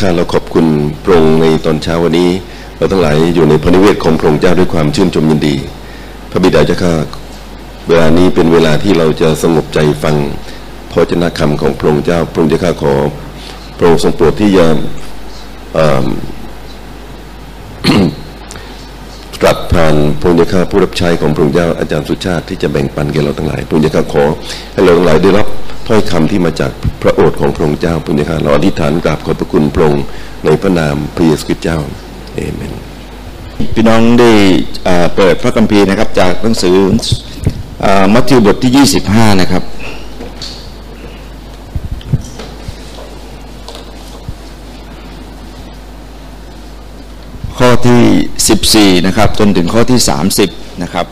ข้าเราขอบคุณพระองค์ในตอนเช้าวันนี้ เราทั้งหลายอยู่ในพระนิเวศของพระองค์เจ้าด้วยความชื่นชมยินดี พระบิดาเจ้าข้าเวลานี้เป็นเวลาที่เราจะสงบใจฟังพระเจนะคำของพระองค์เจ้าพระองค์เจ้าข้าขอพระองค์ทรงโปรดที่จะตรัสผ่านพระองค์เจ้าข้าผู้รับใช้ของพระองค์เจ้าอาจารย์สุชาติที่จะแบ่งปันแก่เราทั้งหลายพระองค์เจ้าข้าขอให้เราทั้งหลายได้รับ ถ้อยคำที่มาจากพระโอษฐ์ของพระองค์เจ้าพระองค์เจ้าเราอธิษฐานกราบขอบพระคุณพระองค์ในพระนามพระเยซูคริสต์เจ้าเอเมนพี่น้องได้เปิดพระคัมภีร์นะครับจากหนังสืออมัทธิวบทที่ 25 นะครับข้อที่ 14 นะครับ จนถึงข้อที่ 30 นะครับ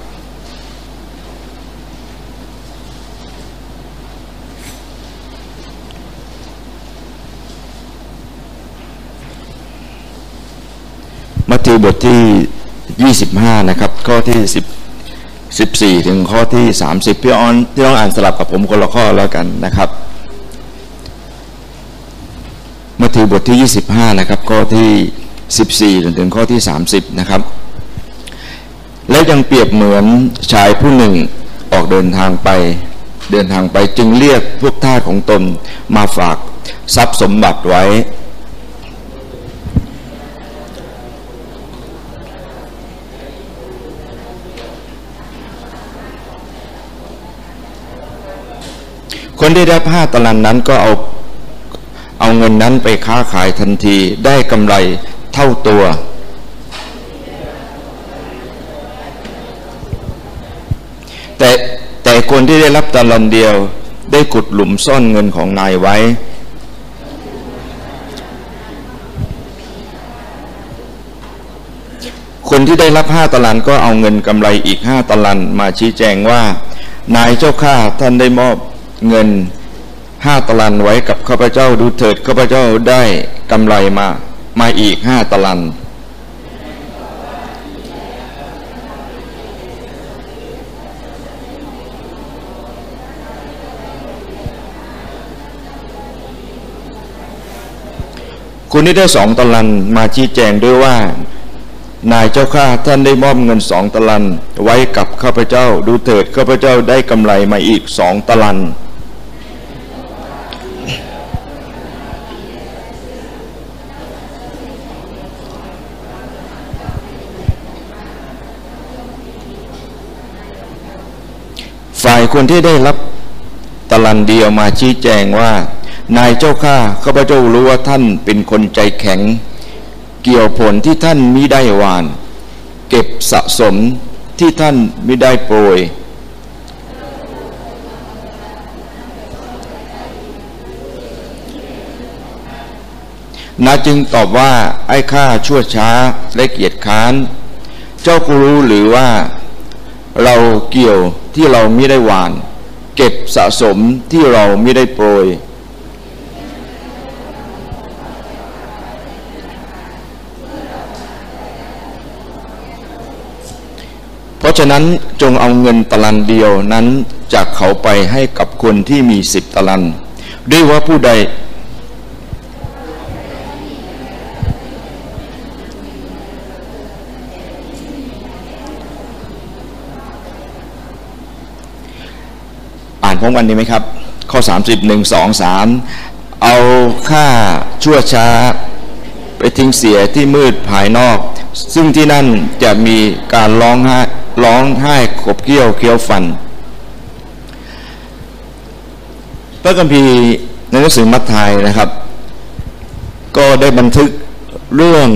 มัทธิวบทที่ 25 นะครับ ข้อที่ 10 14 ถึงข้อที่ 30 พี่ออนพี่ต้องอ่านสลับกับผมคนละข้อแล้วกันนะครับมัทธิวบทที่ 25 นะครับ ข้อที่ 14 จนถึงข้อที่ 30 นะครับ และยังเปรียบเหมือนชายผู้หนึ่งออกเดินทางไป เดินทางไปจึงเรียกพวกทาสของตนมาฝากทรัพย์สมบัติไว้ คนที่ได้ผ้าตะลันนั้นก็เอาเอาเงินนั้นไปค้าขายทันทีได้กำไรเท่าตัว แต่แต่คนที่ได้รับตะลันเดียว ได้ขุดหลุมซ่อนเงินของนายไว้ คนที่ได้รับห้าตะลันก็เอาเงินกำไรอีกห้าตะลันมาชี้แจงว่า นายเจ้าข้าท่านได้มอบ เงินห้าตะลันไว้กับข้าพเจ้าดูเถิดข้าพเจ้าได้กำไรมามาอีกห้าตะลัน คุณที่ได้สองตะลันมาชี้แจงด้วยว่า นายเจ้าข้าท่านได้มอบเงินสองตะลันไว้กับข้าพเจ้าดูเถิดข้าพเจ้าได้กำไรมาอีกสองตะลัน คนที่ได้รับตะลันเดียวมาชี้แจงว่า นายเจ้าข้าข้าพเจ้ารู้ว่าท่านเป็นคนใจแข็ง เกี่ยวผลที่ท่านมิได้หวาน เก็บสะสมที่ท่านมิได้โปรยนาจึงตอบว่าไอ้ข้าชั่วช้าและเกียจค้าน เจ้าก็รู้หรือว่า เราเกี่ยว ที่เราไม่ได้หวาน เก็บสะสมที่เราไม่ได้โปรย เพราะฉะนั้นจงเอาเงินตะลันเดียวนั้นจากเขาไปให้กับคนที่มีสิบตะลัน ด้วยว่าผู้ใดานพร้อมกันดีไหมครับ ข้อ 30 1 2 3 เอาค่าชั่วช้า ไปทิ้งเสียที่มืดภายนอก ซึ่งที่นั่นจะมีการร้องไห้ร้องไห้ขบเกี้ยวเคี้ยวฟันพระคัมภีร์ในหนังสือมัทธิวนะครับ ก็ได้บันทึกเรื่อง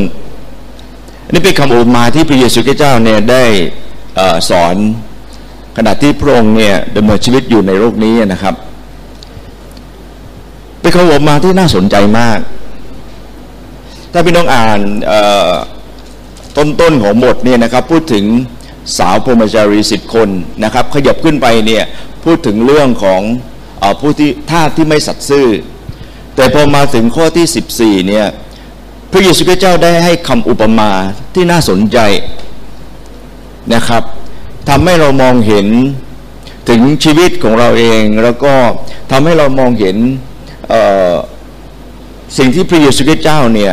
นนี้เป็นคำอุปมาที่พระเยซูคริสต์เจ้าเนี่ยได้อสอน ณะที่พระองค์เนี่ยดำเนินชีวิตอยู่ในโลกนี้นะครับเป็นคำอุปมาที่น่าสนใจมาก ถ้าพี่น้องอ่านต้นๆของบทเนี่ยนะครับพูดถึงสาวพรหมจารีสิบคนนะครับ ขยับขึ้นไปเนี่ยพูดถึงเรื่องของอผู้ที่ท่าที่ไม่สัตย์ซื่อ แต่พอมาถึงข้อที่ 14เนี่ยพระเยซูคริสต์เจ้าได้ให้คำอุปมาที่น่าสนใจนะครับ ทำให้เรามองเห็นถึงชีวิตของเราเอง แล้วก็ทำให้เรามองเห็นสิ่งที่พระเยซูคริสต์เจ้าเนี่ย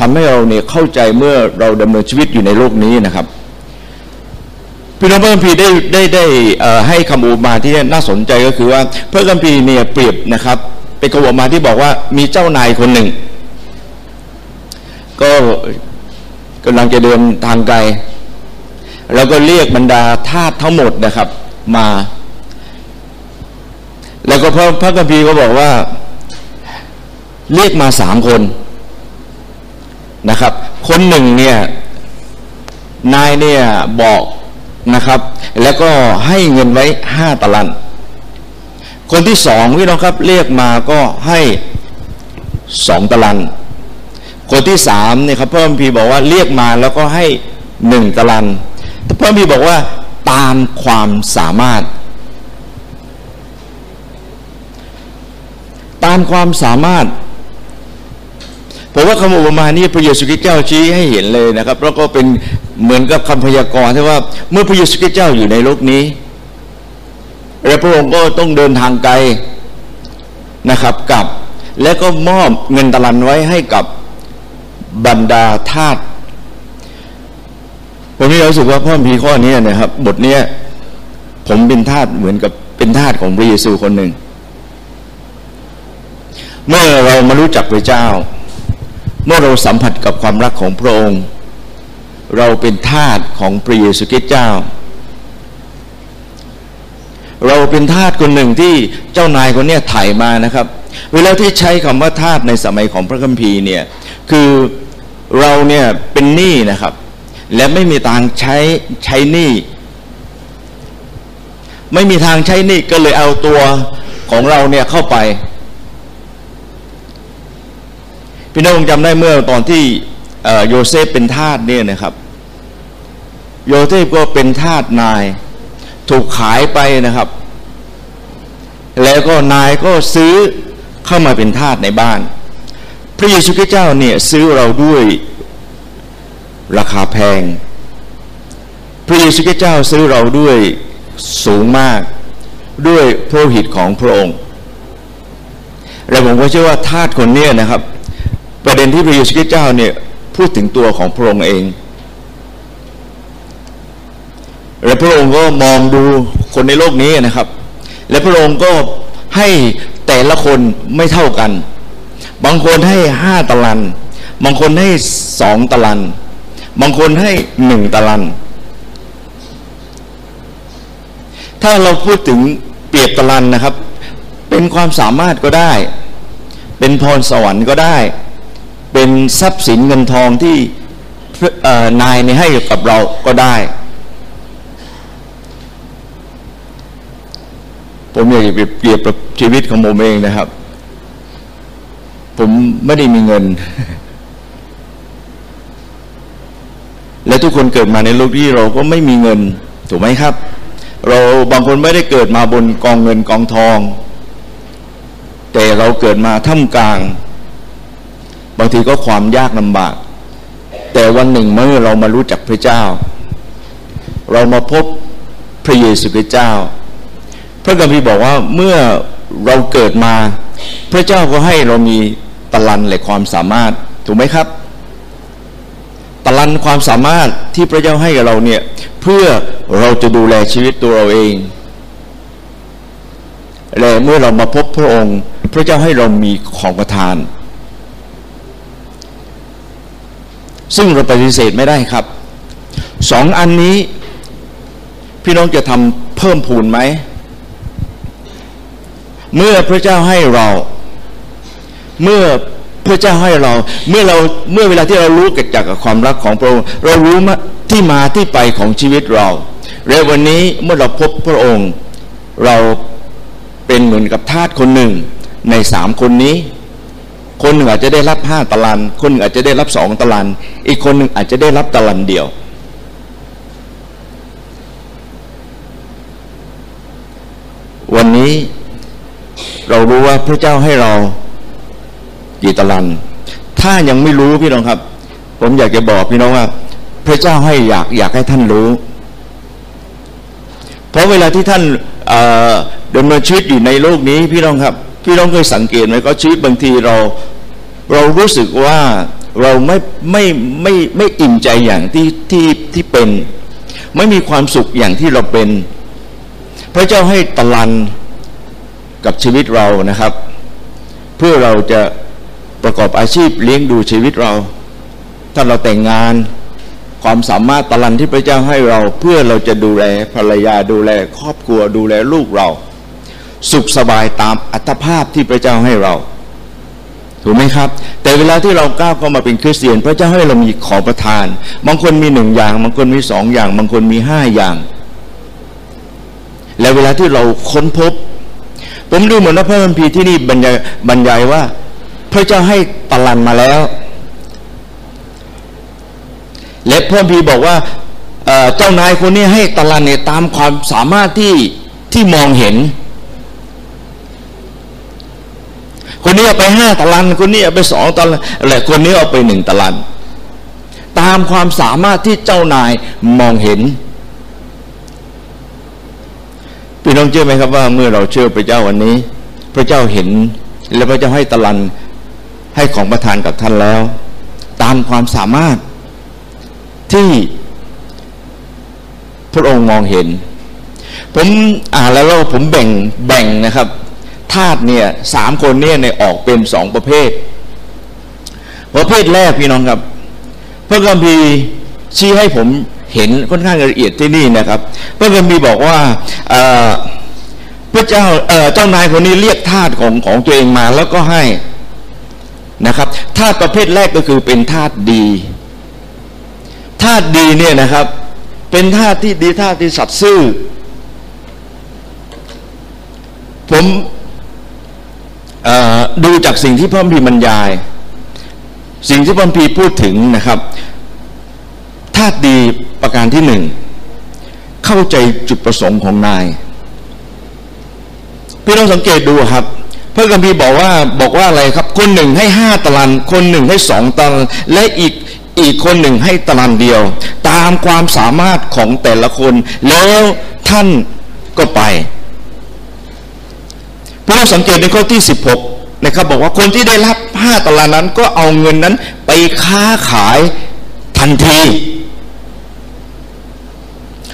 ทำให้เราเนี่ยเข้าใจเมื่อเราดำเนินชีวิตอยู่ในโลกนี้นะครับพี่น้องพระคัมภีร์ได้ได้ได้ให้คำอุปมาที่น่าสนใจก็คือว่าพระคัมภีร์เนี่ยเปรียบนะครับเป็นคำอุปมาที่บอกว่ามีเจ้านายคนหนึ่ง ก็กำลังจะเดินทางไกล แล้วก็เรียกบรรดาทาสทั้งหมดนะครับมา แล้วก็พระพระคัมภีร์ก็บอกว่า เรียกมาสามคนนะครับ คนหนึ่งเนี่ยนายเนี่ยบอกนะครับ แล้วก็ให้เงินไว้ห้าตะลัน คนที่สองพี่น้องครับ เรียกมาก็ให้สองตะลัน คนที่สามเนี่ยครับเพิ่มพีบอกว่าเรียกมาแล้วก็ให้หนึ่งตะลัน พิ่มพีบอกว่าตามความสามารถ ตามความสามารถผมว่าคำอุปมานี้พระเยซูคริสต์เจ้าชี้ให้เห็นเลยนะครับ แล้วก็เป็นเหมือนกับคำพยากรณ์ที่ว่าเมื่อพระเยซูคริสต์เจ้าอยู่ในโลกนี้ และพระองค์ก็ต้องเดินทางไกลนะครับกับ และก็มอบเงินตะลันไว้ให้กับบรรดาทาส ผมมีรู้สึกว่าพ่อพีข้อนี้นะครับ บทนี้ผมเป็นทาสเหมือนกับเป็นทาสของพระเยซูคนหนึ่ง เมื่อเรามารู้จักพระเจ้า เมื่อเราสัมผัสกับความรักของพระองค์ เราเป็นทาสของพระเยซูคริสต์เจ้า เราเป็นทาสคนหนึ่งที่เจ้านายคนนี้ถ่ายมานะครับ เวลาที่ใช้คำว่าทาสในสมัยของพระคัมภีร์เนี่ยคือเราเนี่ยเป็นหนี้นะครับ และไม่มีทางใช้ใช้หนี้ไม่มีทางใช้หนี้ก็เลยเอาตัวของเราเนี่ยเข้าไป พี่น้องจำได้เมื่อตอนที่โยเซฟเป็นทาสเนี่ยนะครับ โยเซฟก็เป็นทาสนาย ถูกขายไปนะครับ แล้วก็นายก็ซื้อเข้ามาเป็นทาสในบ้าน พระเยซูคริสต์เจ้าเนี่ยซื้อเราด้วย ราคาแพง พระเยซูคริสต์เจ้าซื้อเราด้วยสูงมากด้วยพระโลหิตของพระองค์ และผมก็เชื่อว่าทาสคนนี้นะครับ ประเด็นที่พระเยซูคริสต์เจ้าเนี่ยพูดถึงตัวของพระองค์เอง และพระองค์ก็มองดูคนในโลกนี้นะครับ และพระองค์ก็ให้แต่ละคนไม่เท่ากัน บางคนให้ห้าตะลัน บางคนให้สองตะลัน บางคนให้หนึ่งตะลัน ถ้าเราพูดถึงเปรียบตะลันนะครับ เป็นความสามารถก็ได้ เป็นพรสวรรค์ก็ได้ เป็นทรัพย์สินเงินทองที่นายเนี่ยให้กับเราก็ได้ ผมอยากจะเปรียบชีวิตของผมเองนะครับ ผมไม่ได้มีเงิน และทุกคนเกิดมาในโลกที่เราก็ไม่มีเงินถูกไหมครับ เราบางคนไม่ได้เกิดมาบนกองเงินกองทอง แต่เราเกิดมาท่ามกลาง บางทีก็ความยากลำบาก แต่วันหนึ่งเมื่อเรามารู้จักพระเจ้า เรามาพบพระเยซูคริสต์เจ้า พระคัมภีบอกว่าเมื่อเราเกิดมา พระเจ้าก็ให้เรามีตะลันและความสามารถถูกไหมครับ ตะลันความสามารถที่พระเจ้าให้กับเราเนี่ย เพื่อเราจะดูแลชีวิตตัวเราเองและเมื่อเรามาพบพระองค์ พระเจ้าให้เรามีของประทาน ซึ่งเราปฏิเสธไม่ได้ครับสองอันนี้พี่น้องจะทำเพิ่มพูนไหม เมื่อพระเจ้าให้เรา เมื่อ พระเจ้าให้เราเมื่อเราเมื่อเวลาที่เรารู้กิดจากความรักของพระองค์เรารู้มาที่มาที่ไปของชีวิตเราและวันนี้เมื่อเราพบพระองค์ เราเป็นเหมือนกับทาสคนหนึ่งในสามคนนี้ คนหนึ่งอาจจะได้รับห้าตะลัน คนหนึ่งอาจจะได้รับสองตะลัน อีกคนหนึ่งอาจจะได้รับตะลันเดียววันนี้เรารู้ว่าพระเจ้าให้เรา กีตะลัน ถ้ายังไม่รู้พี่น้องครับ ผมอยากจะบอกพี่น้องว่า พระเจ้าให้อยากอยากให้ท่านรู้ เพราะเวลาที่ท่านดำเนินชีวิตอยู่ในโลกนี้พี่น้องครับ พี่น้องเคยสังเกตไหมก็ชีวิตบางทีเราเรารู้สึกว่าเราไม่ไม่ไม่ไม่อิ่มใจอย่างที่ที่ที่เป็น ไม่มีความสุขอย่างที่เราเป็น พระเจ้าให้ตะลันกับชีวิตเรานะครับ เพื่อเราจะ ประกอบอาชีพเลี้ยงดูชีวิตเรา ถ้าเราแต่งงานความสามารถตะลันที่พระเจ้าให้เราเพื่อเราจะดูแลภรรยาดูแล ครอบครัวดูแลลูกเรา สุขสบายตามอัตภาพที่พระเจ้าให้เรา ถูกไหมครับ แต่เวลาที่เราก้าวเข้ามาเป็นคริสเตียน พระเจ้าให้เรามีขอประทาน บางคนมีหนึ่งอย่าง บางคนมีสองอย่าง บางคนมีห้าอย่าง และเวลาที่เราค้นพบ ผมดูเหมือนว่าพระคัมภีร์ที่นี่บรรยายบรรยายว่า พระเจ้าให้ตะลันมาแล้ว และพระคัมภีบอกว่าเจ้านายคนนี้ให้ตะลันเนี่ยตามความสามารถที่ที่มองเห็น คนนี้เอาไปห้าตะลัน คนนี้เอาไปสองตะลันและคนนี้เอาไปหนึ่งตะลัน ตามความสามารถที่เจ้านายมองเห็นพี่น้องเชื่อไหมครับว่าเมื่อเราเชื่อพระเจ้าวันนี้ พระเจ้าเห็นและพระเจ้าให้ตะลัน ให้ของประทานกับท่านแล้ว ตามความสามารถที่พระองค์มองเห็น ผมอ่านแล้วผมแบ่งแบ่งนะครับธาตุเนี่ยสามคนเนี่ยในออกเป็นสองประเภท ประเภทแรกพี่น้องครับ พระคัมภีร์ชี้ให้ผมเห็นค่อนข้างละเอียดที่นี่นะครับ พระคัมภีร์บอกว่าพระเจ้าเจ้านายคนนี้เรียกทาสของของตัวเองมาแล้วก็ให้ นะครับทาสประเภทแรกก็คือเป็นทาสดีทาสดีเนี่ยนะครับ เป็นทาสที่ดีทาสที่สัตย์ซื่อ ผมดูจากสิ่งที่พระคัมภีร์บรรยาย สิ่งที่พระคัมภีร์พูดถึงนะครับธาตุดีประการที่หนึ่งเข้าใจจุดประสงค์ของนายพี่ต้องสังเกตดูครับ พระคัมภีบอกว่าบอกว่าอะไรครับ คนหนึ่งให้ห้าตารางคนหนึ่งให้สองตารางและอีกอีกคนหนึ่งให้ตารางเดียว ตามความสามารถของแต่ละคน แล้วท่านก็ไปพระองค์สังเกตในข้อที่ 16นะครับบอกว่าคนที่ได้รับห้าตารางนั้นก็เอาเงินนั้นไปค้าขายทันที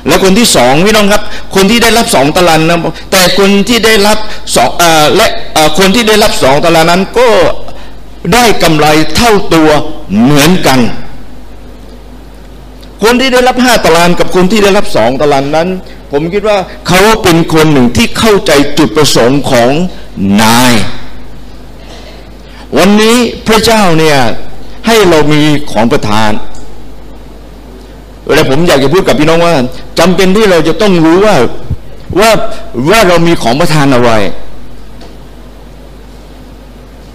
และคนที่สองพี่น้องครับ คนที่ได้รับสองตารางนะแต่คนที่ได้รับสองและคนที่ได้รับสองตารางนั้นก็ได้กำไรเท่าตัวเหมือนกัน คนที่ได้รับห้าตารางกับคนที่ได้รับสองตารางนั้น ผมคิดว่าเขาเป็นคนหนึ่งที่เข้าใจจุดประสงค์ของนาย วันนี้พระเจ้าเนี่ยให้เรามีของประทาน เวลาผมอยากจะพูดกับพี่น้องว่าจำเป็นที่เราจะต้องรู้ว่าว่าว่าเรามีของประทานอะไร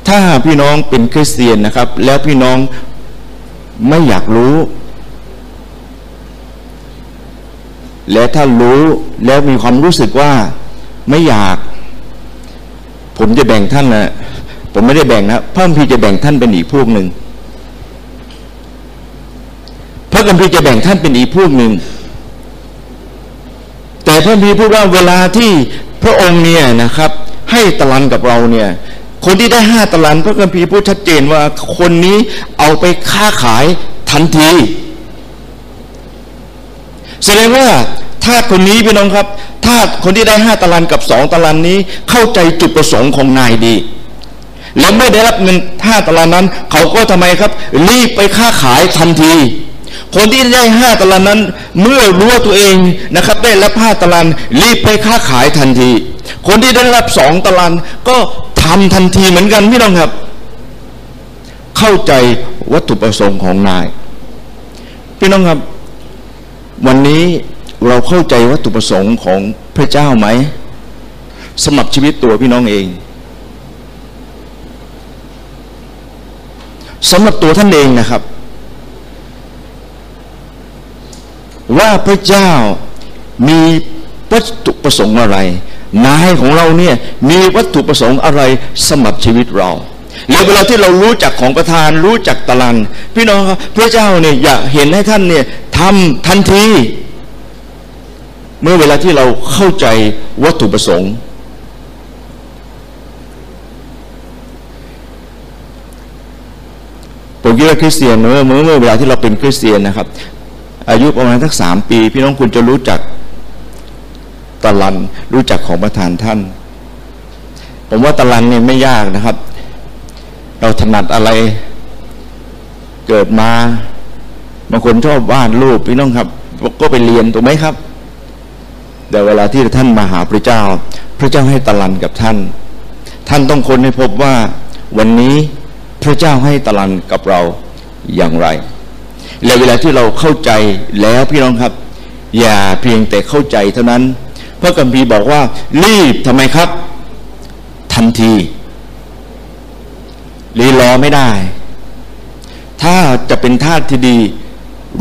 ถ้าพี่น้องเป็นคริสเตียนนะครับ แล้วพี่น้องไม่อยากรู้ และถ้ารู้แล้วมีความรู้สึกว่าไม่อยาก ผมจะแบ่งท่านนะผมไม่ได้แบ่งนะพระคัมภีร์จะแบ่งท่านเป็นอีกพวกหนึ่งพระ คัมภีร์จะแบ่งท่านเป็นอีกพวกหนึ่ง แต่พระคัมภีร์พูดว่าเวลาที่พระองค์เนี่ยนะครับ ให้ตะลันกับเราเนี่ยคนที่ได้ห้าตะลันพระคัมภีร์พูดชัดเจนว่าคนนี้เอาไปค้าขายทันทีแสดงว่าทาสคนนี้พี่น้องครับทาสคนที่ได้ห้าตารางกับสองตารางนี้เข้าใจจุดประสงค์ของนายดี แล้วไม่ได้รับเงินห้าตารางนั้น เขาก็ทำไมครับ รีบไปค้าขายทันที คนที่ได้ห้าตารางนั้น เมื่อรู้ว่าตัวเองนะครับได้รับห้าตารางรีบไปค้าขายทันที คนที่ได้รับสองตารางก็ทำทันทีเหมือนกันพี่น้องครับ เข้าใจวัตถุประสงค์ของนาย พี่น้องครับ วันนี้เราเข้าใจวัตถุประสงค์ของพระเจ้าไหมสำหรับชีวิตตัวพี่น้องเองสำหรับตัวท่านเองนะครับ ว่าพระเจ้ามีวัตถุประสงค์อะไร นายของเราเนี่ยมีวัตถุประสงค์อะไรสำหรับชีวิตเราแล้วเวลาที่เรารู้จักของประธานรู้จักตะลัน พี่น้องครับพระเจ้าเนี่ยอยากเห็นให้ท่านเนี่ยทำทันที เมื่อเวลาที่เราเข้าใจวัตถุประสงค์ ผมคิดว่าคริสเตียนเมื่อเมื่อเวลาที่เราเป็นคริสเตียนนะครับ อายุประมาณสักสามปี พี่น้องคุณจะรู้จักตะลันรู้จักของประธานท่าน ผมว่าตะลันเนี่ยไม่ยากนะครับ เราถนัดอะไร เกิดมาบางคนชอบวาดรูปพี่น้องครับ ก็ไปเรียนถูกไหมครับ แต่เวลาที่ท่านมาหาพระเจ้า พระเจ้าให้ตะลันกับท่าน ท่านต้องคนให้พบว่าวันนี้พระเจ้าให้ตะลันกับเราอย่างไร และเวลาที่เราเข้าใจแล้วพี่น้องครับ อย่าเพียงแต่เข้าใจเท่านั้น พระกัมภีบอกว่า รีบทำไมครับ ทันทีรีรอไม่ได้ ถ้าจะเป็นทาสที่ดี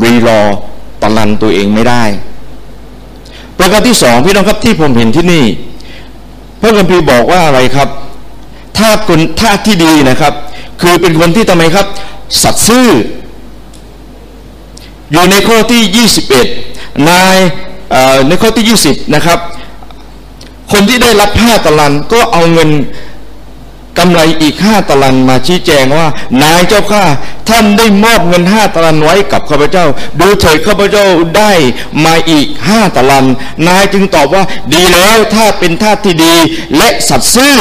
รีรอตะลันตัวเองไม่ได้ ประการที่สองพี่น้องครับที่ผมเห็นที่นี่ พระกัมภีบอกว่าอะไรครับทาสคนทาสที่ดีนะครับ คือเป็นคนที่ทำไมครับ สัตซ์ซื่อ อยู่ในข้อที่ 21 นายในข้อที่ 20 นะครับ คนที่ได้รับผ้าตะลันก็เอาเงินกำไรอีกห้าตะลันมาชี้แจงว่า นายเจ้าข้าท่านได้มอบเงินห้าตะลันไว้กับข้าพเจ้า ดูเถิดข้าพเจ้าได้มาอีกห้าตะลัน นายจึงตอบว่าดีแล้วถ้าเป็นท่าที่ดีและสัตซ์ซื่อ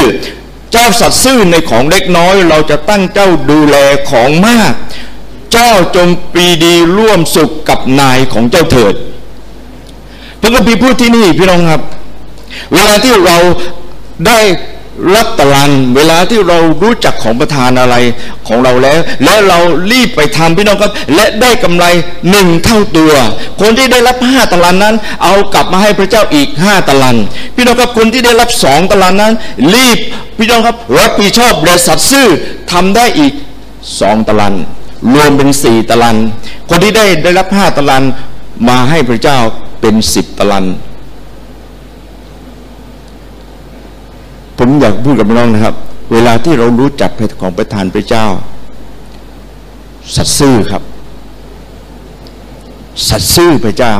เจ้าสัตซ์ซื่อในของเล็กน้อย เราจะตั้งเจ้าดูแลของมาก เจ้าจงปีดีร่วมสุขกับนายของเจ้าเถิดพระคัมภีร์พูดที่นี่พี่น้องครับ เวลาที่เราได้รับตะลันเวลาที่เรารู้จักของประทานอะไรของเราแล้ว และเรารีบไปทำพี่น้องครับ และได้กำไรหนึ่งเท่าตัว คนที่ได้รับห้าตะลันนั้น เอากลับมาให้พระเจ้าอีกห้าตะลันพี่น้องครับคนที่ได้รับสองตะลันนั้น รีบพี่น้องครับรับผิดชอบและสัตย์ซื่อทำได้อีกสองตะลัน รวมเป็นสี่ตะลัน คนที่ได้ได้รับห้าตะลันมาให้พระเจ้าเป็นสิบตะลัน ผมอยากพูดกับน้องนะครับ เวลาที่เรารู้จักของประทานพระเจ้า สัตซ์ซื่อครับ สัตซ์ซื่อพระเจ้า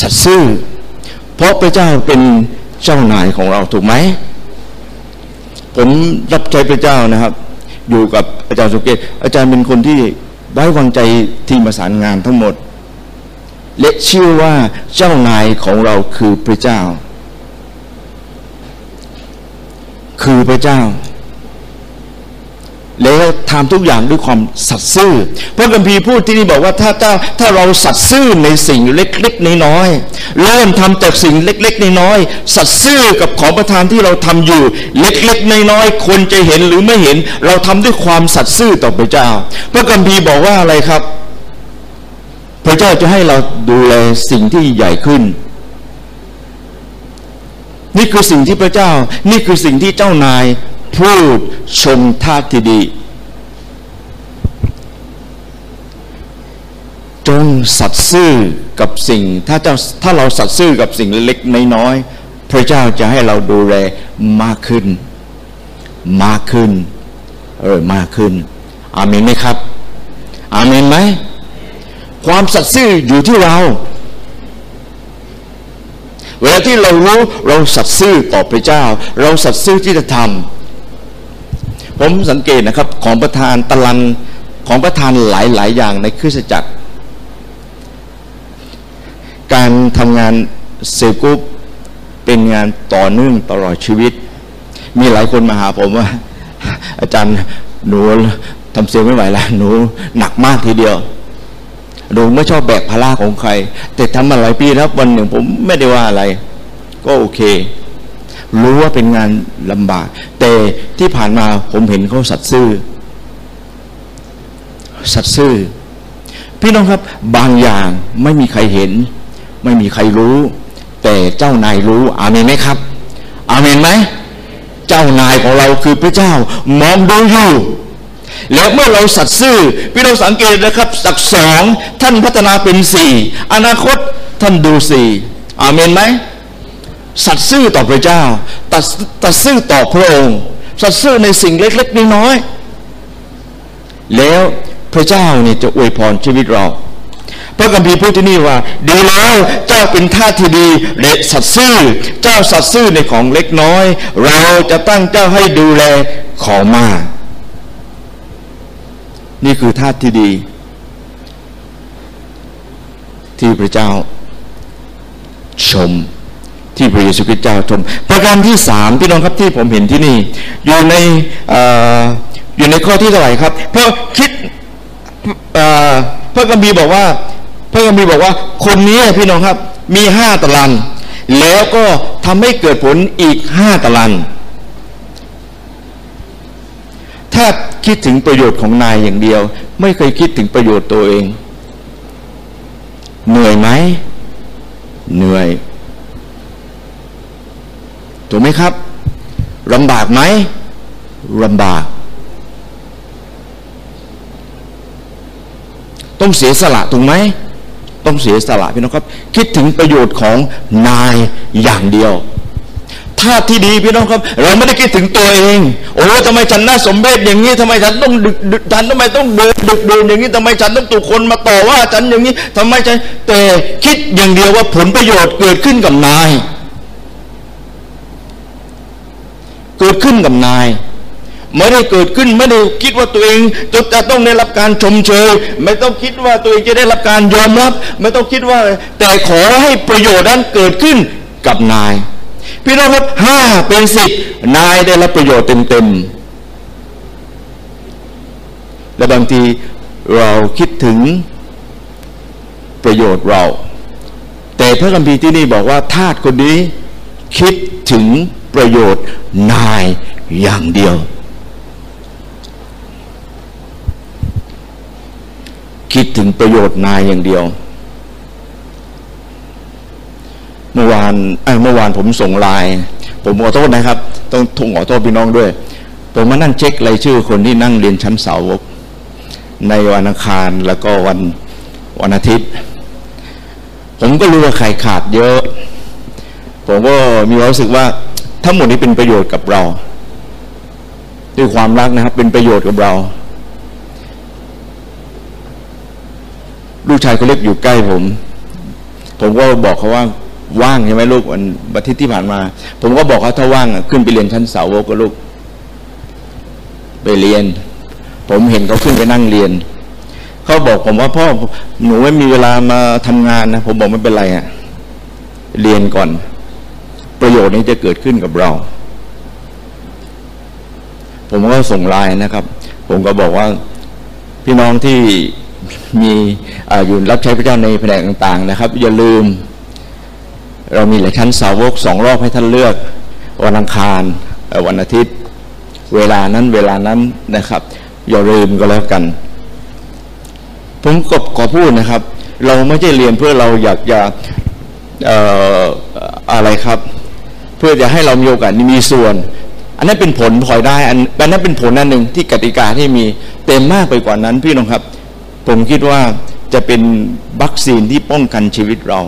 สัตซ์ซื่อ เพราะพระเจ้าเป็นเจ้านายของเราถูกไหมผมรับใช้พระเจ้านะครับ อยู่กับอาจารย์สุเกตอาจารย์เป็นคนที่ไว้วางใจทีมประสานงานทั้งหมด และเชื่อว่าเจ้านายของเราคือพระเจ้า คือพระเจ้า แล้วทำทุกอย่างด้วยความสัตย์ซื่อพระกัมพีพูดที่นี่บอกว่าถ้าเจ้าถ้าเราสัตย์ซื่อในสิ่งเล็กๆน้อยๆเริ่มทำจากสิ่งเล็กๆน้อยๆสัตย์ซื่อกับของประทานที่เราทำอยู่ เล็กๆน้อยๆคนจะเห็นหรือไม่เห็น เราทำด้วยความสัตย์ซื่อต่อพระเจ้า พระกัมพีบอกว่าอะไรครับ พระเจ้าจะให้เราดูแลสิ่งที่ใหญ่ขึ้นนี่คือสิ่งที่พระเจ้า นี่คือสิ่งที่เจ้านาย พูดชมท่าทีดี จงสัตย์ซื่อกับสิ่ง ถ้าเจ้าถ้าเราสัตย์ซื่อกับสิ่งเล็กๆน้อยๆพระเจ้าจะให้เราดูแลมากขึ้น มากขึ้น เออมากขึ้น อาเมนไหมครับ อาเมนไหมความสัตย์ซื่ออยู่ที่เรา เวลาที่เรารู้เราสัตย์ซื่อต่อพระเจ้า เราสัตย์ซื่อที่จะทำ ผมสังเกตนะครับของประธานตะลันของประธานหลาย ๆ อย่างในคริสตจักร การทำงานเซกุปเป็นงานต่อเนื่องตลอดชีวิต มีหลายคนมาหาผมว่า อาจารย์หนูทำเสียงไม่ไหวแล้วหนูหนักมากทีเดียวหนูไม่ชอบแบกภาระของใคร แต่ทำมาหลายปีแล้ววันหนึ่งผมไม่ได้ว่าอะไร ก็โอเค รู้ว่าเป็นงานลำบาก แต่ที่ผ่านมาผมเห็นเขาสัตซ์ซื่อ สัตซ์ซื่อ พี่น้องครับ บางอย่างไม่มีใครเห็น ไม่มีใครรู้ แต่เจ้านายรู้ อาเมนไหมครับ อาเมนไหม เจ้านายของเราคือพระเจ้ามองดูอยู่แล้วเมื่อเราสัตซ์ซื่อพี่เราสังเกตนะครับจากสองท่านพัฒนาเป็นสี่อนาคตท่านดูสี่อาเมนไหม สัตซ์ซื่อต่อพระเจ้าตัดตัดซื่อต่อพระองค์ สัตซ์ซื่อในสิ่งเล็กๆน้อยๆแล้วพระเจ้าเนี่ยจะอวยพรชีวิตเรา พระกัมภีพูดที่นี่ว่า ดีแล้วเจ้าเป็นท่าที่ดีเละสัตซ์ซื่อ เจ้าสัตซ์ซื่อในของเล็กน้อย เราจะตั้งเจ้าให้ดูแลของมากนี่คือท่าที่ดี ที่พระเจ้าชม ที่พระเยซูคริสต์เจ้าชมประการที่สามพี่น้องครับที่ผมเห็นที่นี่ อยู่ในอยู่ในข้อที่เท่าไหร่ครับ เพราะคิดพระกัมพีบอกว่า พระกัมพีบอกว่า คนนี้พี่น้องครับมีห้าตารางแล้วก็ทำให้เกิดผลอีกห้าตารางถ้าคิดถึงประโยชน์ของนายอย่างเดียว ไม่เคยคิดถึงประโยชน์ตัวเอง เหนื่อยไหมเหนื่อย ไหมครับลำบากไหมลำบาก ต้องเสียสละถูกไหมต้องเสียสละพี่น้องครับ คิดถึงประโยชน์ของนายอย่างเดียวท่าที่ดีพี่น้องครับ เราไม่ได้คิดถึงตัวเอง โอ้ทำไมฉันน่าสมเพชอย่างนี้ทำไมฉันต้องดึกฉันทำไมต้องเดินดึกเดินอย่างนี้ทำไมฉันต้องถูกคนมาต่อว่าฉันอย่างนี้ทำไมฉันแต่คิดอย่างเดียวว่าผลประโยชน์เกิดขึ้นกับนาย เกิ ดขึ้นกับนายไม่ได้เกิดขึ้นไม่ได้คิดว่าตัวเองจะจะต้องได้รับการชมเชย ไม่ต้องคิดว่าตัวเองจะได้รับการยอมรับ ไม่ต้องคิดว่า แต่ขอให้ประโยชน์นั้นเกิดขึ้นกับนาย พี่น้องครับห้าเป็นสิบนายได้รับประโยชน์เต็มๆและบางทีเราคิดถึงประโยชน์เรา แต่พระคัมภีร์ที่นี่บอกว่าทาสคนนี้คิดถึง ประโยชน์นายอย่างเดียว คิดถึงประโยชน์นายอย่างเดียว เมื่อวานเมื่อวานผมส่งไลน์ผมขอโทษนะครับ ต้องทงขอโทษพี่น้องด้วย ผมมานั่งเช็ครายชื่อคนที่นั่งเรียนชั้นเสาวกในวันอังคารแล้วก็วันวันอาทิตย์ ผมก็รู้ว่าใครขาดเยอะ ผมก็มีความรู้สึกว่า ทั้งหมดนี้เป็นประโยชน์กับเรา ด้วยความรักนะครับเป็นประโยชน์กับเรา ลูกชายเขาเล็กอยู่ใกล้ผม ผมก็บอกเขาว่าว่างใช่ไหมลูกวันอาทิตย์ที่ผ่านมา ผมก็บอกเขาถ้าว่างขึ้นไปเรียนชั้นเสาวกก็ลูก ไปเรียน ผมเห็นเขาขึ้นไปนั่งเรียนเขาบอกผมว่าพ่อหนูไม่มีเวลามาทำงานนะผมบอกไม่เป็นไรอะเรียนก่อน ประโยชน์นี้จะเกิดขึ้นกับเรา ผมก็ส่งไลน์นะครับ ผมก็บอกว่าพี่น้องที่มีออยู่รับใช้พระเจ้าในแผนกต่าง ๆ นะครับ อย่าลืม เรามีหลายชั้นสาวกสองรอบให้ท่านเลือกวันอังคารวันอาทิตย์ เวลานั้นเวลานั้นนะครับ อย่าลืมก็แล้วกัน ผมก็ขอพูดนะครับ เราไม่ใช่เรียนเพื่อเราอยากจะอะไรครับ พื่อจะให้เรามีโอกาสมีส่วน อันนั้นเป็นผลพลอยได้อันนั้นเป็นผลนั่นหนึ่งที่กติกาที่มีเต็มมากไปกว่านั้นพี่น้องครับ ผมคิดว่าจะเป็นวัคซีนที่ป้องกันชีวิตเรา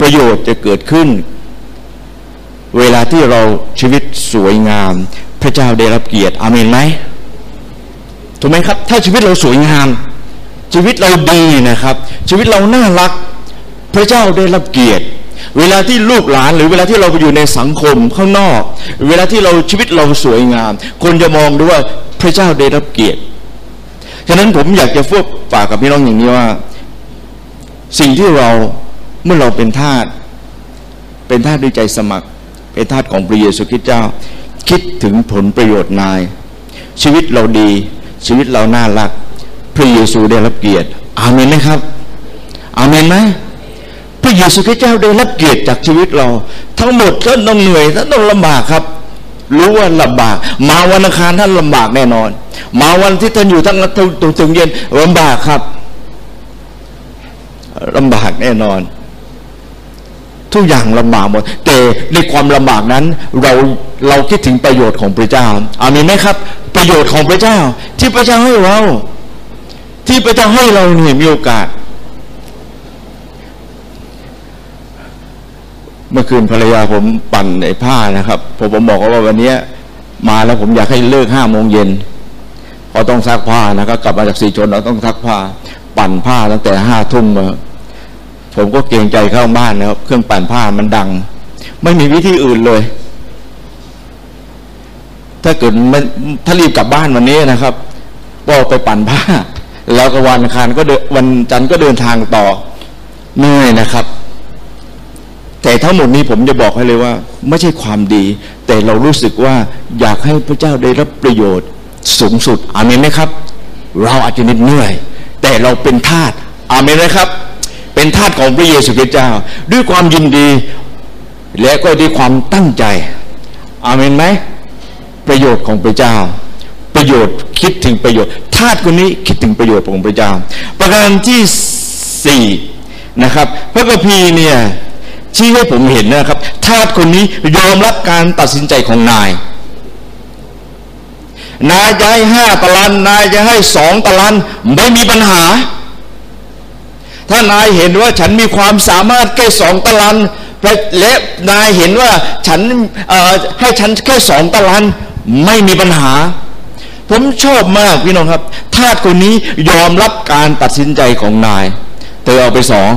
ประโยชน์จะเกิดขึ้น เวลาที่เราชีวิตสวยงาม พระเจ้าได้รับเกียรติอาเมนไหมถูกไหมครับ ถ้าชีวิตเราสวยงาม ชีวิตเราดีนะครับ ชีวิตเราน่ารัก พระเจ้าได้รับเกียรติ เวลาที่ลูกหลานหรือเวลาที่เราไปอยู่ในสังคมข้างนอก เวลาที่เราชีวิตเราสวยงาม คนจะมองดูว่าพระเจ้าได้รับเกียรติฉะนั้นผมอยากจะพูดฝากกับพี่น้องอย่างนี้ว่า สิ่งที่เราเมื่อเราเป็นทาสเป็นทาสด้วยใจสมัคร เป็นทาสของพระเยซูคริสต์เจ้า คิดถึงผลประโยชน์นาย ชีวิตเราดี ชีวิตเราน่ารัก พระเยซูได้รับเกียรติ อาเมนไหมครับ อาเมนไหม พระเยซูคริสต์เจ้าได้รับเกียรติจากชีวิตเรา ทั้งหมดท่านต้องเหนื่อยท่านต้องลำบากครับ รู้ว่าลำบาก มาวันอังคารท่านลำบากแน่นอน มาวันที่ท่านอยู่ทั้งตรงถึงเย็นลำบากครับลำบากแน่นอน ทุกอย่างลำบากหมดแต่ในความลำบากนั้น เราเราคิดถึงประโยชน์ของพระเจ้าอามีไหมครับ ประโยชน์ของพระเจ้า ที่พระเจ้าให้เรา ที่พระเจ้าให้เราเนี่ยมีโอกาส เมื่อคืนภรรยาผมปั่นไอ้ผ้านะครับผมผมบอกว่าวันนี้มาแล้วผมอยากให้เลิกห้าโมงเย็นพอต้องซักผ้านะครับกลับมาจากสีชนเราต้องซักผ้า ปั่นผ้าตั้งแต่ห้าทุ่มมาผมก็เกรงใจเข้าบ้านนะครับ เครื่องปั่นผ้ามันดัง ไม่มีวิธีอื่นเลย ถ้าเกิดมันถ้ารีบกลับบ้านวันนี้นะครับ ก็ไปปั่นผ้า แล้วก็วันอังคารก็เดินวันจันทร์ก็เดินทางต่อเหนื่อยนะครับ แต่ทั้งหมดนี้ผมจะบอกให้เลยว่า ไม่ใช่ความดี แต่เรารู้สึกว่าอยากให้พระเจ้าได้รับประโยชน์สูงสุดอาเมนไหมครับ เราอาจจะเหนื่อย แต่เราเป็นทาสอาเมนไหมครับ เป็นทาสของพระเยซูคริสต์เจ้า ด้วยความยินดี และก็ด้วยความตั้งใจอาเมนไหมประโยชน์ของพระเจ้า ประโยชน์คิดถึงประโยชน์ทาสคนนี้คิดถึงประโยชน์ของพระเจ้า ประการที่สี่นะครับ พระกัมพีเนี่ย ชี้ให้ผมเห็นนะครับทาสคนนี้ยอมรับการตัดสินใจของนาย นายจะให้ห้าตะลัน นายจะให้สองตะลันไม่มีปัญหา ถ้านายเห็นว่าฉันมีความสามารถแค่สองตะลันและนายเห็นว่าฉันให้ฉันแค่สองตะลันไม่มีปัญหา ผมชอบมากพี่น้องครับทาสคนนี้ยอมรับการตัดสินใจของนาย เธอเอาไปสอง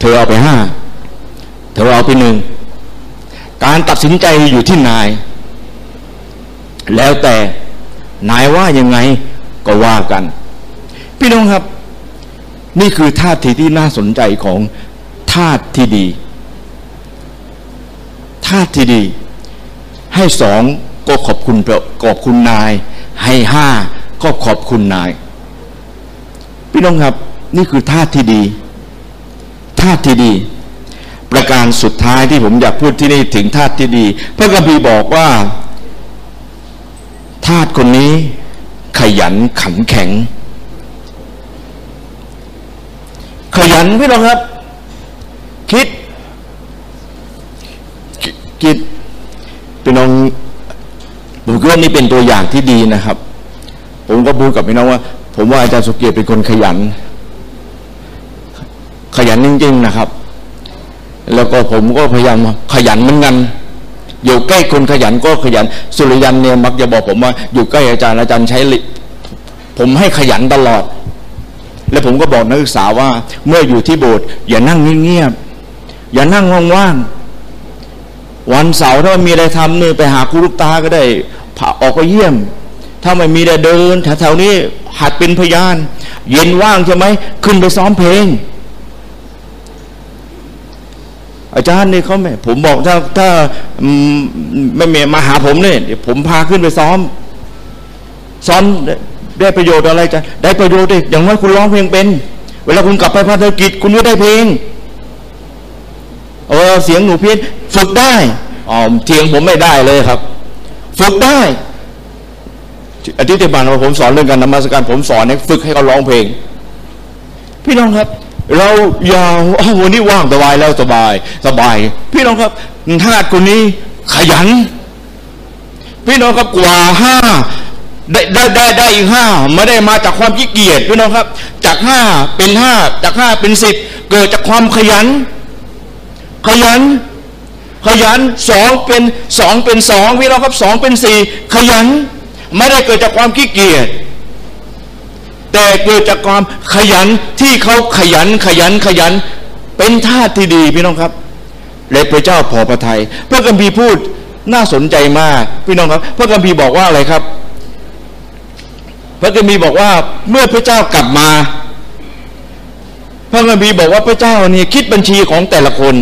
เธอเอาไปห้า เธอเอาไปหนึ่ง การตัดสินใจอยู่ที่นาย แล้วแต่นายว่ายังไงก็ว่ากัน พี่น้องครับ นี่คือท่าทีที่น่าสนใจของท่าที่ดีท่าที่ดี ให้สองก็ขอบคุณขอบคุณนาย ให้ห้าก็ขอบคุณนาย พี่น้องครับ นี่คือท่าที่ดี ท่าที่ดี ประการสุดท้ายที่ผมอยากพูดที่นี่ถึงท่าที่ดี พระคัมภีบอกว่าทาสคนนี้ขยันขันแข็ง ขยันพี่น้องครับ คิดคิดพี่น้องผมคิดว่านี่เป็นตัวอย่างที่ดีนะครับ ผมก็พูดกับพี่น้องว่า ผมว่าอาจารย์สุเกียรติเป็นคนขยัน ขยันจริงๆนะครับ แล้วก็ผมก็พยายามขยันเหมือนกัน อยู่ใกล้คนขยันก็ขยัน สุริยันเนี่ยมักจะบอกผมว่าอยู่ใกล้อาจารย์อาจารย์ใช้ผมให้ขยันตลอด และผมก็บอกนักศึกษาว่า เมื่ออยู่ที่โบสถ์อย่านั่งเงียบๆอย่านั่งว่างๆวันเสาร์ถ้ามีอะไรทำเนี่ยไปหาครูลูกตาก็ได้ออกไปเยี่ยม ถ้าไม่มีอะไรเดินแถวๆนี้หัดเป็นพยาน เย็นว่างใช่ไหมขึ้นไปซ้อมเพลง อาจารย์นี่เขาไม่ผมบอกถ้าถ้าไม่เมีมาหาผมเนี่ยผมพาขึ้นไปซ้อม ซ้อมได้ประโยชน์อะไรจะได้ประโยชน์ดิอย่างน้อยคุณร้องเพลงเป็น เวลาคุณกลับไปพัฒกิจ คุณก็ได้เพลงเออเสียงหนูเพี้ยนฝึกได้อ๋อเทียงผมไม่ได้เลยครับ ฝึกได้อาทิตย์ที่ผ่านผมสอนเรื่องการนมัสการผมสอนให้ฝึกให้เขาร้องเพลง พี่น้องครับ เราอย่าวันนี้ว่างสบายแล้วสบาย สบาย พี่น้องครับทาสคนนี้ขยัน พี่น้องครับกว่าห้าได้ได้ได้ได้อีกห้าไม่ได้มาจากความขี้เกียจพี่น้องครับ จากห้าเป็นห้าจากห้าเป็นสิบเกิดจากความขยัน ขยัน ขยันสองเป็นสองเป็นสองพี่น้องครับสองเป็นสี่ขยัน ไม่ได้เกิดจากความขี้เกียจ แต่เกิดจากความขยันที่เขาขยันขยันขยัน เป็นท่าที่ดีพี่น้องครับ และพระเจ้าพอพระทยัยพระกัมพีพูดน่าสนใจมากพี่น้องครับ พระกัมพีบอกว่าอะไรครับ พระกัมพีบอกว่าเมื่อพระเจ้ากลับมา พระกัมพีบอกว่าพระเจ้าเนี่ยคิดบัญชีของแต่ละคน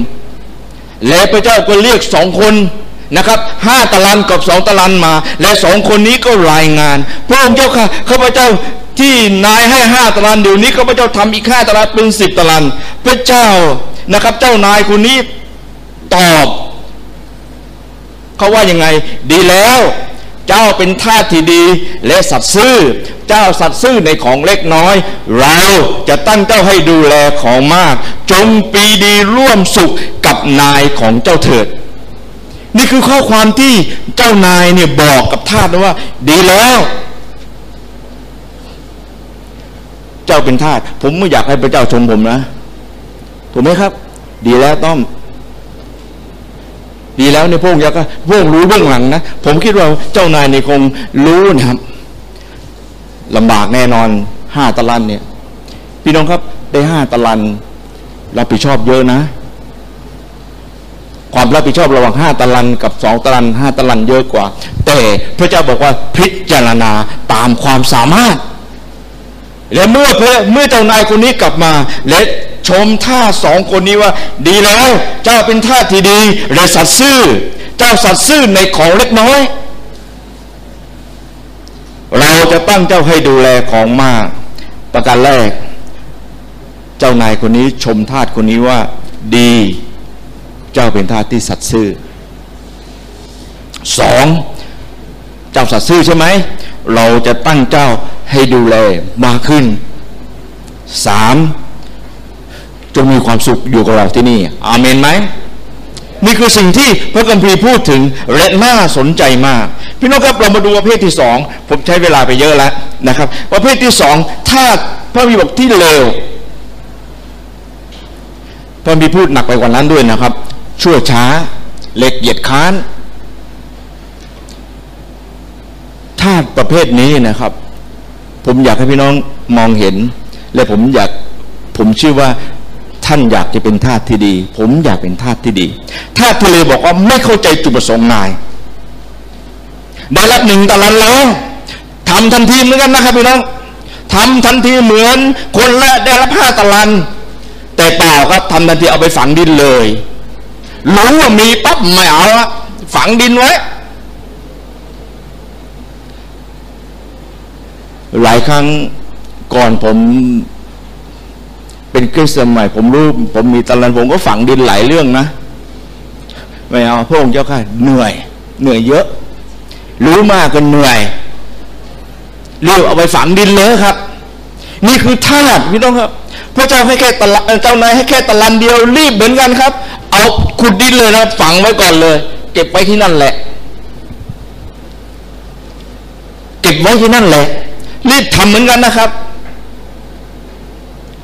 และพระเจ้าก็เรียกสองคนนะครับห้าตะลันกับสองตะลันมา และสองคนนี้ก็รายงานพระองค์เจ้าค่ะข้าพเจ้า ที่นายให้ห้าตารางเดี๋ยวนี้ข้าพเจ้าทำอีกห้าตารางเป็นสิบตารางพระเจ้านะครับ เจ้านายคนนี้ตอบเขาว่ายังไง ดีแล้ว เจ้าเป็นทาสที่ดี และสัตย์ซื่อ เจ้าสัตย์ซื่อในของเล็กน้อย เราจะตั้งเจ้าให้ดูแลของมาก จงปีดีร่วมสุขกับนายของเจ้าเถิด นี่คือข้อความที่เจ้านายเนี่ยบอกกับทาสว่า ดีแล้วเจ้าเป็นทาสผมไม่อยากให้พระเจ้าชมผมนะถูกไหมครับ ดีแล้วต้อม ดีแล้วในพวกยักษ์พวกรู้เบื้องหลังนะผมคิดว่าเจ้านายในคงรู้นะครับลำบากแน่นอนห้าตะลันเนี่ย พี่น้องครับ ได้ห้าตะลันรับผิดชอบเยอะนะ ความรับผิดชอบระหว่างห้าตารางกับสองตารางห้าตารางเยอะกว่า แต่พระเจ้าบอกว่าพิจารณาตามความสามารถ และเมื่อเพื่อเมื่อเจ้านายคนนี้กลับมา และชมท่าสองคนนี้ว่า ดีแล้ว เจ้าเป็นท่าที่ดีและสัตย์ซื่อ เจ้าสัตย์ซื่อในของเล็กน้อย เราจะตั้งเจ้าให้ดูแลของมาก ประการแรก เจ้านายคนนี้ชมทาสคนนี้ว่า ดี เจ้าเป็นทาสที่สัตย์ซื่อสองเจ้าสัตย์ซื่อใช่ไหมเราจะตั้งเจ้า ให้ดูแลมากขึ้นสามจงมีความสุขอยู่กับเราที่นี่อาเมนไหมนี่คือสิ่งที่พระกัมพีพูดถึงและน่าสนใจมาก พี่น้องครับเรามาดูประเภทที่สองผมใช้เวลาไปเยอะแล้วนะครับ ประเภทที่สองถ้าพระมีบอกที่เลวพระมีพูดหนักไปกว่านั้นด้วยนะครับ ชั่วช้าเล็กเหยียดค้านธาตุประเภทนี้นะครับ ผมอยากให้พี่น้องมองเห็น และผมอยากผมเชื่อว่าท่านอยากจะเป็นทาสที่ดี ผมอยากเป็นทาสที่ดีทาสทะเลบอกว่าไม่เข้าใจจุดประสงค์นายได้รับหนึ่งตะลันแล้วทำทันทีเหมือนกันนะครับพี่น้องทำทันทีเหมือนคนละได้รับห้าตะลัน แต่เปล่าครับทำทันทีเอาไปฝังดินเลยรู้ว่ามีปั๊บไม่เอาฝังดินไว้ หลายครั้งก่อนผมเป็นคริสเตียนใหม่ ผมรู้ผมมีตะลันผมก็ฝังดินหลายเรื่องนะไม่เอาพระองค์เจ้าค่ะเหนื่อย เหนื่อยเยอะ รู้มากก็เหนื่อยเรียกเอาไปฝังดินเลยครับ นี่คือธาตุพี่น้องครับ พระเจ้าให้แค่ตะลันเจ้านายให้แค่ตะลันเดียวรีบเหมือนกันครับ เอาขุดดินเลยนะฝังไว้ก่อนเลย เก็บไว้ที่นั่นแหละ เก็บไว้ที่นั่นแหละ รีบทำเหมือนกันนะครับ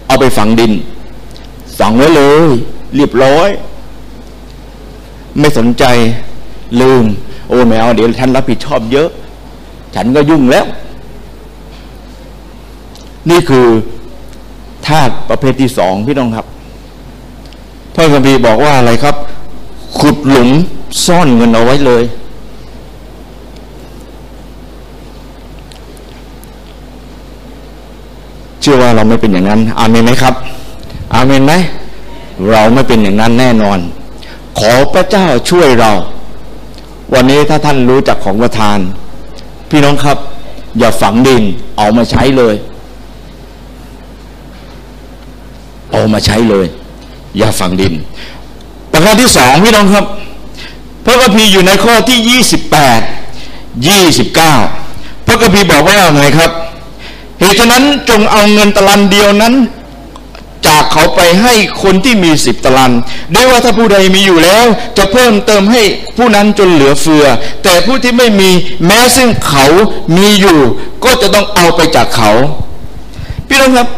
เอาไปฝังดินฝังไว้เลยเรียบร้อย ไม่สนใจลืม โอ้ไม่เดี๋ยวท่านรับผิดชอบเยอะ ฉันก็ยุ่งแล้ว นี่คือธาตุประเภทที่สองพี่น้องครับพระคัมภีร์บอกว่าอะไรครับ ขุดหลุมซ่อนเงินเอาไว้เลย ชื่อว่าเราไม่เป็นอย่างนั้น อาเมนไหมครับ อาเมนไหมเราไม่เป็นอย่างนั้นแน่นอน ขอพระเจ้าช่วยเรา วันนี้ถ้าท่านรู้จักของประทาน พี่น้องครับ อย่าฝังดินเอามาใช้เลย เอามาใช้เลย อย่าฝังดินประการที่สองพี่น้องครับพระคัมภีร์อยู่ในข้อที่ยี่สิบแปดยี่สิบเก้าพระคัมภีร์บอกว่าไงครับ ตุฉะนั้นจงเอาเงินตะลันเดียวนั้น จากเขาไปให้คนที่มีสิบตะลันได้ว่าถ้าผู้ใดมีอยู่แล้ว จะเพิ่มเติมให้ผู้นั้นจนเหลือเฟือ แต่ผู้ที่ไม่มีแม้ซึ่งเขามีอยู่ ก็จะต้องเอาไปจากเขา พี่น้องครับ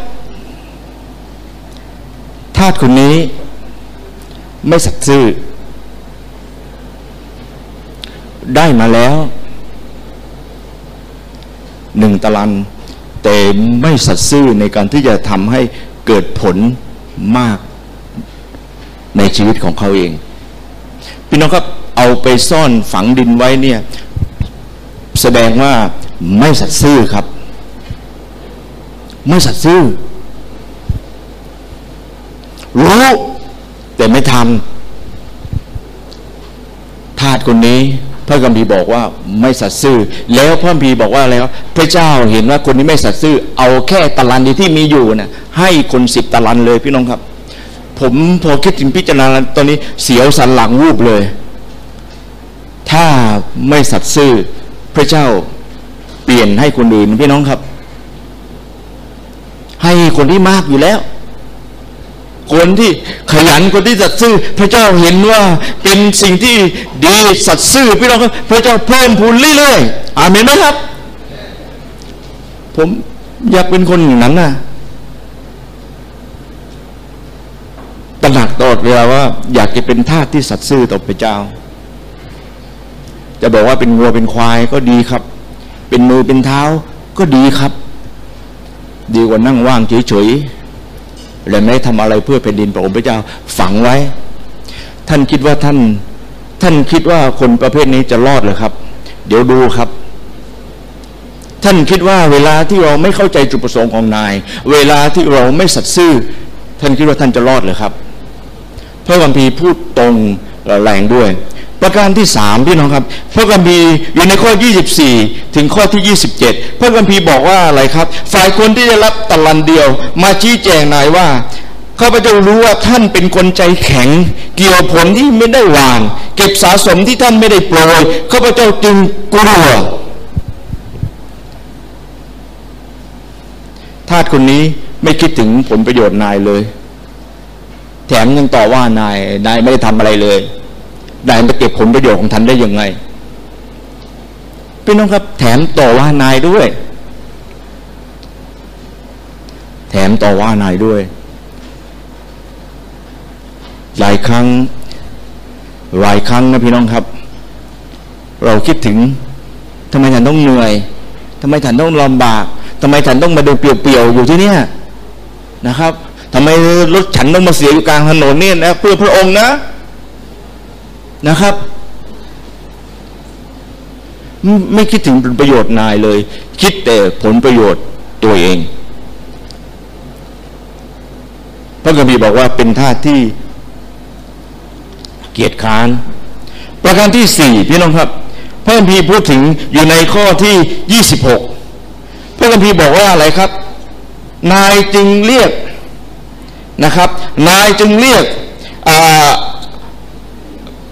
ทาสคนนี้ไม่สัตย์ซื่อ ได้มาแล้วหนึ่งตะลัน แต่ไม่สัตย์ซื่อในการที่จะทำให้เกิดผลมากในชีวิตของเขาเอง พี่น้องครับเอาไปซ่อนฝังดินไว้เนี่ยแสดงว่าไม่สัตย์ซื่อครับ ไม่สัตย์ซื่อรู้แต่ไม่ทำทาสคนนี้ พระกัมพีบอกว่าไม่สัตย์ซื่อ แล้วพระกัมพีบอกว่าอะไรครับพระเจ้าเห็นว่าคนนี้ไม่สัตย์ซื่อ เอาแค่ตะลันที่มีอยู่นะ่ะให้คนสิบตะลันเลยพี่น้องครับ ผมพอคิดถึงพิจารณาตอนนี้เสียวสันหลังวูบเลย ถ้าไม่สัตย์ซื่อ พระเจ้าเปลี่ยนให้คนอื่นพี่น้องครับ ให้คนที่มากอยู่แล้ว คนที่ขยันคนที่สัตย์ซื่อ พระเจ้าเห็นว่าเป็นสิ่งที่ดีสัตย์ซื่อพี่น้องพระเจ้าเพิ่มพูนเรื่อยๆอาเมนไหมครับ ผมอยากเป็นคนอย่างนั้นนะตระหนักตลอดเวลาว่า อยากจะเป็นทาสที่สัตย์ซื่อต่อพระเจ้า จะบอกว่าเป็นวัวเป็นควายก็ดีครับ เป็นมือเป็นเท้าก็ดีครับ ดีกว่านั่งว่างเฉยๆ และไม่ทำอะไรเพื่อแผ่นดินพระองค์พระเจ้าฝังไว้ ท่านคิดว่าท่านท่านคิดว่าคนประเภทนี้จะรอดเหรอครับ เดี๋ยวดูครับ ท่านคิดว่าเวลาที่เราไม่เข้าใจจุดประสงค์ของนาย เวลาที่เราไม่สัตย์ซื่อ ท่านคิดว่าท่านจะรอดเหรอครับ พระคัมภีร์พูดตรงแรงด้วย ประการที่สามพี่น้องครับ พระคัมภีร์อยู่ในข้อ 24 ถึงข้อที่ 27 พระคัมภีร์บอกว่าอะไรครับ ฝ่ายคนที่ได้รับตะลันเดียว มาชี้แจงนายว่าข้าพเจ้ารู้ว่าท่านเป็นคนใจแข็ง เกี่ยวผลที่ไม่ได้หวาน เก็บสะสมที่ท่านไม่ได้โปรยข้าพเจ้าจึงกลัวทาสคนนี้ไม่คิดถึงผลประโยชน์นายเลย แถมยังต่อว่านายนายไม่ได้ทำอะไรเลย นายมาเก็บผลประโยชน์ของท่านได้ยังไงพี่น้องครับ แถมต่อว่านายด้วย แถมต่อว่านายด้วย หลายครั้ง หลายครั้งนะพี่น้องครับ เราคิดถึงทำไมฉันต้องเหนื่อยทำไมฉันต้องลำบากทำไมฉันต้องมาเดินเปี่ยวๆอยู่ที่เนี่ยนะครับทำไมรถฉันต้องมาเสียอยู่กลางถนนเนี่ยนะเพื่อพระองค์นะ นะครับ ไม่คิดถึงผลประโยชน์นายเลย คิดแต่ผลประโยชน์ตัวเอง พระกัมพีบอกว่าเป็นท่าที่เกียรติค้าน ประการที่สี่พี่น้องครับ พระคัมภีร์พูดถึงอยู่ในข้อที่ยี่สิบหกพระคัมภีร์บอกว่าอะไรครับ นายจึงเรียกนะครับ นายจึงเรียก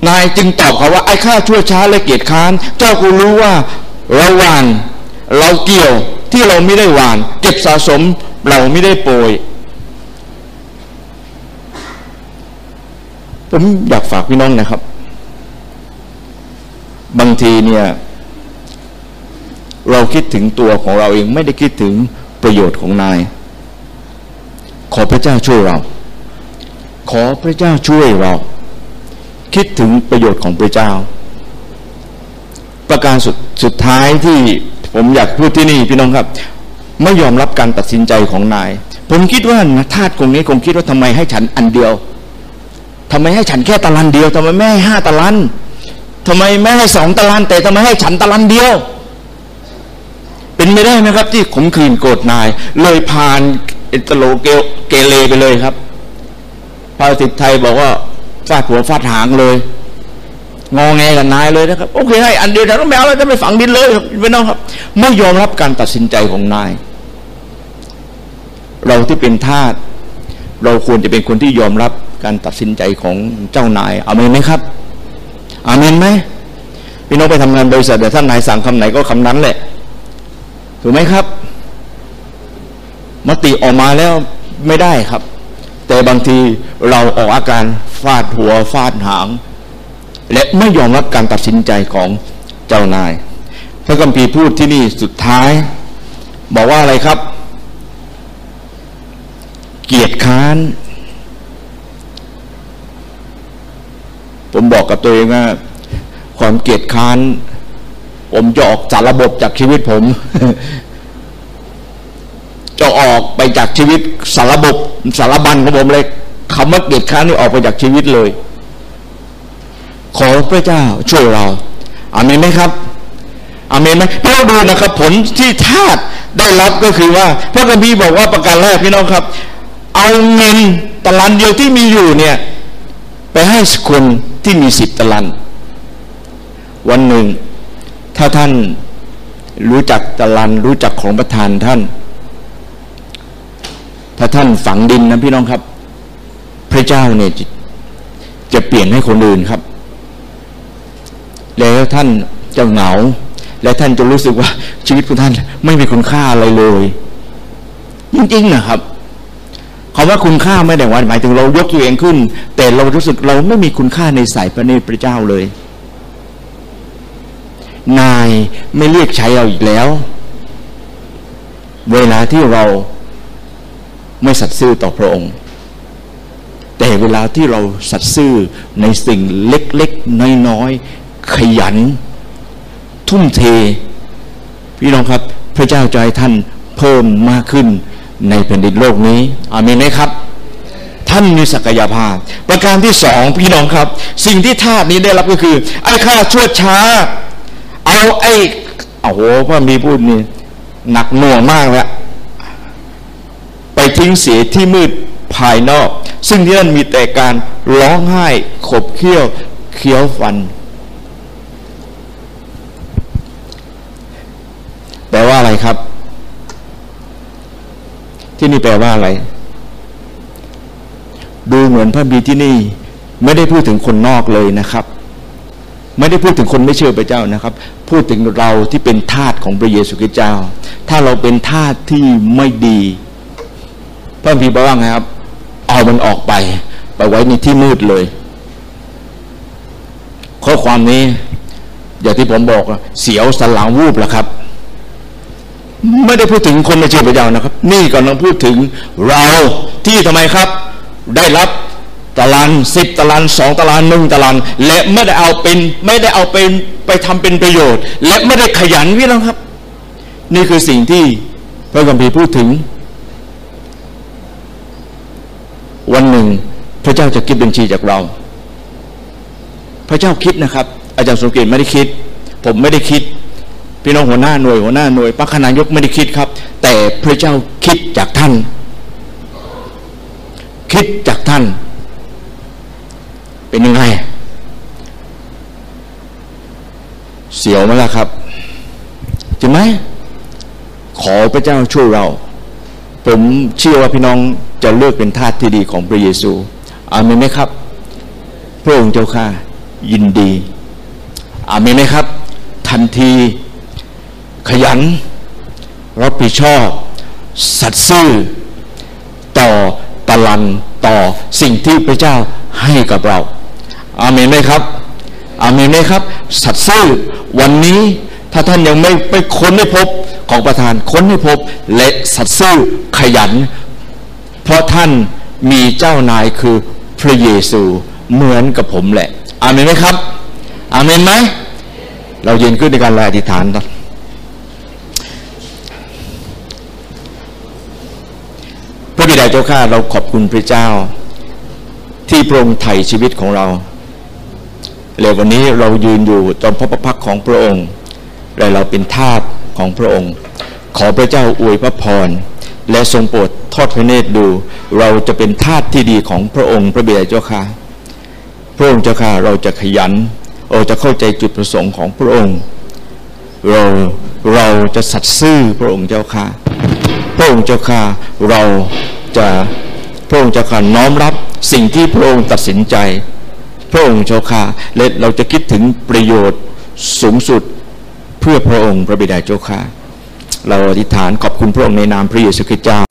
นายจึงตอบเขาว่าไอ้ข้าชั่วช้าและเกียรติค้าน เจ้ากูรู้ว่าเราหวาน เราเกี่ยวที่เราไม่ได้หวาน เก็บสะสมเราไม่ได้โปรยผมอยากฝากพี่น้องนะครับ บางทีเนี่ยเราคิดถึงตัวของเราเองไม่ได้คิดถึงประโยชน์ของนาย ขอพระเจ้าช่วยเรา ขอพระเจ้าช่วยเรา คิดถึงประโยชน์ของพระเจ้า ประการสุดสุดท้ายที่ผมอยากพูดที่นี่พี่น้องครับ ไม่ยอมรับการตัดสินใจของนาย ผมคิดว่าทาสคนนี้คงคิดว่าทำไมให้ฉันอันเดียวทำไมให้ฉันแค่ตะลันเดียวทำไมไม่ให้ห้าตะลันทำไมไม่ให้สองตะลันแต่ทำไมให้ฉันตะลันเดียว เป็นไม่ได้ไหมครับ ที่ขมขืนโกรธนาย เลยผ่านเอตโลเกเกเรไปเลยครับพระสิทธิ์ไทยบอกว่า ฟาดหัวฟาดหางเลย งอแงกับนายเลยนะครับ โอเคให้อันเดียวแต่ต้องไม่เอาแล้วจะไม่ฝังดินเลยไม่น้องครับ ไม่ยอมรับการตัดสินใจของนาย เราที่เป็นทาสเราควรจะเป็นคนที่ยอมรับการตัดสินใจของเจ้านายอาเมนไหมครับอาเมนไหมพี่น้องไปทำงานบริษัทแต่ท่านนายสั่งคำไหนก็คำนั้นแหละถูกไหมครับ มติออกมาแล้วไม่ได้ครับ แต่บางทีเราออกอาการ ฟาดหัวฟาดหาง และไม่ยอมรับการตัดสินใจของเจ้านาย พระคัมภีร์พูดที่นี่สุดท้าย บอกว่าอะไรครับ เกียรติค้าน ผมบอกกับตัวเองว่าความเกลียดค้าน ผมจะออกจากระบบจากชีวิตผมจะออกไปจากชีวิตสารบบสารบันของผมเลย คำว่าเกลียดค้านนี่ออกไปจากชีวิตเลย ขอพระเจ้าช่วยเราอามีไหมครับอามีไหมพี่น้องดูนะครับ ผลที่ทาตได้รับก็คือว่า พระคัมภีร์บอกว่าประการแรกพี่น้องครับ เอาเงินตะลันเดียวที่มีอยู่เนี่ยไปให้คนที่มีสิบตะลัน วันหนึ่ง ถ้าท่านรู้จักตะลันรู้จักของประธานท่าน ถ้าท่านฝังดินนะพี่น้องครับ พระเจ้าเนี่ยจะเปลี่ยนให้คนอื่นครับ แล้วท่านจะเหงา และท่านจะรู้สึกว่าชีวิตของท่านไม่มีคุณค่าอะไรเลย จริงๆนะครับคำว่าคุณค่าไม่ได้ว่าหมายถึงเรายกตัวเองขึ้น แต่เรารู้สึกเราไม่มีคุณค่าในสายพระเนตรพระเจ้าเลย นายไม่เรียกใช้เราอีกแล้ว เวลาที่เราไม่สัตย์ซื่อต่อพระองค์ แต่เวลาที่เราสัตย์ซื่อในสิ่งเล็กๆ น้อยๆ ขยัน ทุ่มเท พี่น้องครับ พระเจ้าจะให้ท่านเพิ่มมากขึ้นในแผ่นดินโลกนี้ อามีไหมครับทท่านมีศักยภาพ ประการที่สองพี่น้องครับ สิ่งที่ทาสนี้ได้รับก็คือ ไอ้ข้าชั่วช้า เอาไอ้โอ้โหพระมีพูดนี่หนักหน่วงมากแล้วไปทิ้งเสียที่มืด ภายนอก ซึ่งที่นั่นมีแต่การร้องไห้ขบเคี้ยวเคี้ยวฟัน แปลว่าอะไรครับ ที่นี่แปลว่าอะไร ดูเหมือนพระบีที่นี่ ไม่ได้พูดถึงคนนอกเลยนะครับไม่ได้พูดถึงคนไม่เชื่อพระเจ้านะครับ พูดถึงเราที่เป็นทาสของพระเยซูคริสต์เจ้า ถ้าเราเป็นทาสที่ไม่ดีพระบีบอกว่าไงครับ เอามันออกไป ไปไว้ในที่มืดเลย ข้อความนี้ อย่างที่ผมบอกเสียวสลังวูบแหละครับ ไม่ได้พูดถึงคนไม่เชื่อพระเจ้านะครับ นี่กำลังพูดถึงเราที่ทำไมครับ ได้รับตารางสิบตารางสองตารางหนึ่งตาราง และไม่ได้เอาเป็นไม่ได้เอาเป็นไปทำเป็นประโยชน์ และไม่ได้ขยันพี่งครับ นี่คือสิ่งที่พระคัมภีร์พูดถึง วัน หนึ่ง พระเจ้าจะคิดบัญชีจากเรา พระเจ้าคิดนะครับ อาจารย์สมเกตไม่ได้คิด ผมไม่ได้คิด พี่น้องหัวหน้าหน่วยหัวหน้าหน่วยพระคณายกไม่ได้คิดครับ แต่พระเจ้าคิดจากท่าน คิดจากท่าน เป็นยังไงเสียวไหมล่ะครับจริงไหมขอพระเจ้าช่วยเรา ผมเชื่อว่าพี่น้อง จะเลือกเป็นทาสที่ดีของพระเยซูอาเมนไหมครับ พระองค์เจ้าข้ายินดีอาเมนไหมครับ ทันทีขยัน รับผิดชอบ สัตย์ซื่อ ต่อตะลันต่อสิ่งที่พระเจ้าให้กับเรา อาเมนไหมครับ อาเมนไหมครับ สัตย์ซื่อวันนี้ถ้าท่านยังไม่ไปค้นให้พบของประธานค้นให้พบ และสัตย์ซื่อขยัน เพราะท่านมีเจ้านายคือพระเยซูเหมือนกับผมแหละอาเมนไหมครับอาเมนไหมเราเยืนขึ้นในการลาอธิษฐานตอนพระบิดาเจ้าข้าเราขอบคุณพระเจ้า ที่พรงไถ่ชีวิตของเราและวันนี้เรายืนอยู่ตอนพระประพักของพระองค์และเราเป็นทาสของพระองค์ ขอพระเจ้าอวยพระพร และทรงโปรดทอดพระเนตรดู เราจะเป็นทาสที่ดีของพระองค์พระเบิดาเจ้าข้าพระองค์เจ้าข้าเราจะขยัน เราจะเข้าใจจุดประสงค์ของพระองค์ เราเราจะสัตย์ซื่อพระองค์เจ้าข้าพระองค์เจ้าข้าเราจะพระองค์เจ้าข้าน้อมรับสิ่งที่พระองค์ตัดสินใจ พระองค์เจ้าข้าและเราจะคิดถึงประโยชน์สูงสุดเพื่อพระองค์พระบิดาเจ้าข้า เราอธิษฐานขอบคุณพระองค์ในนามพระเยซูคริสต์เจ้า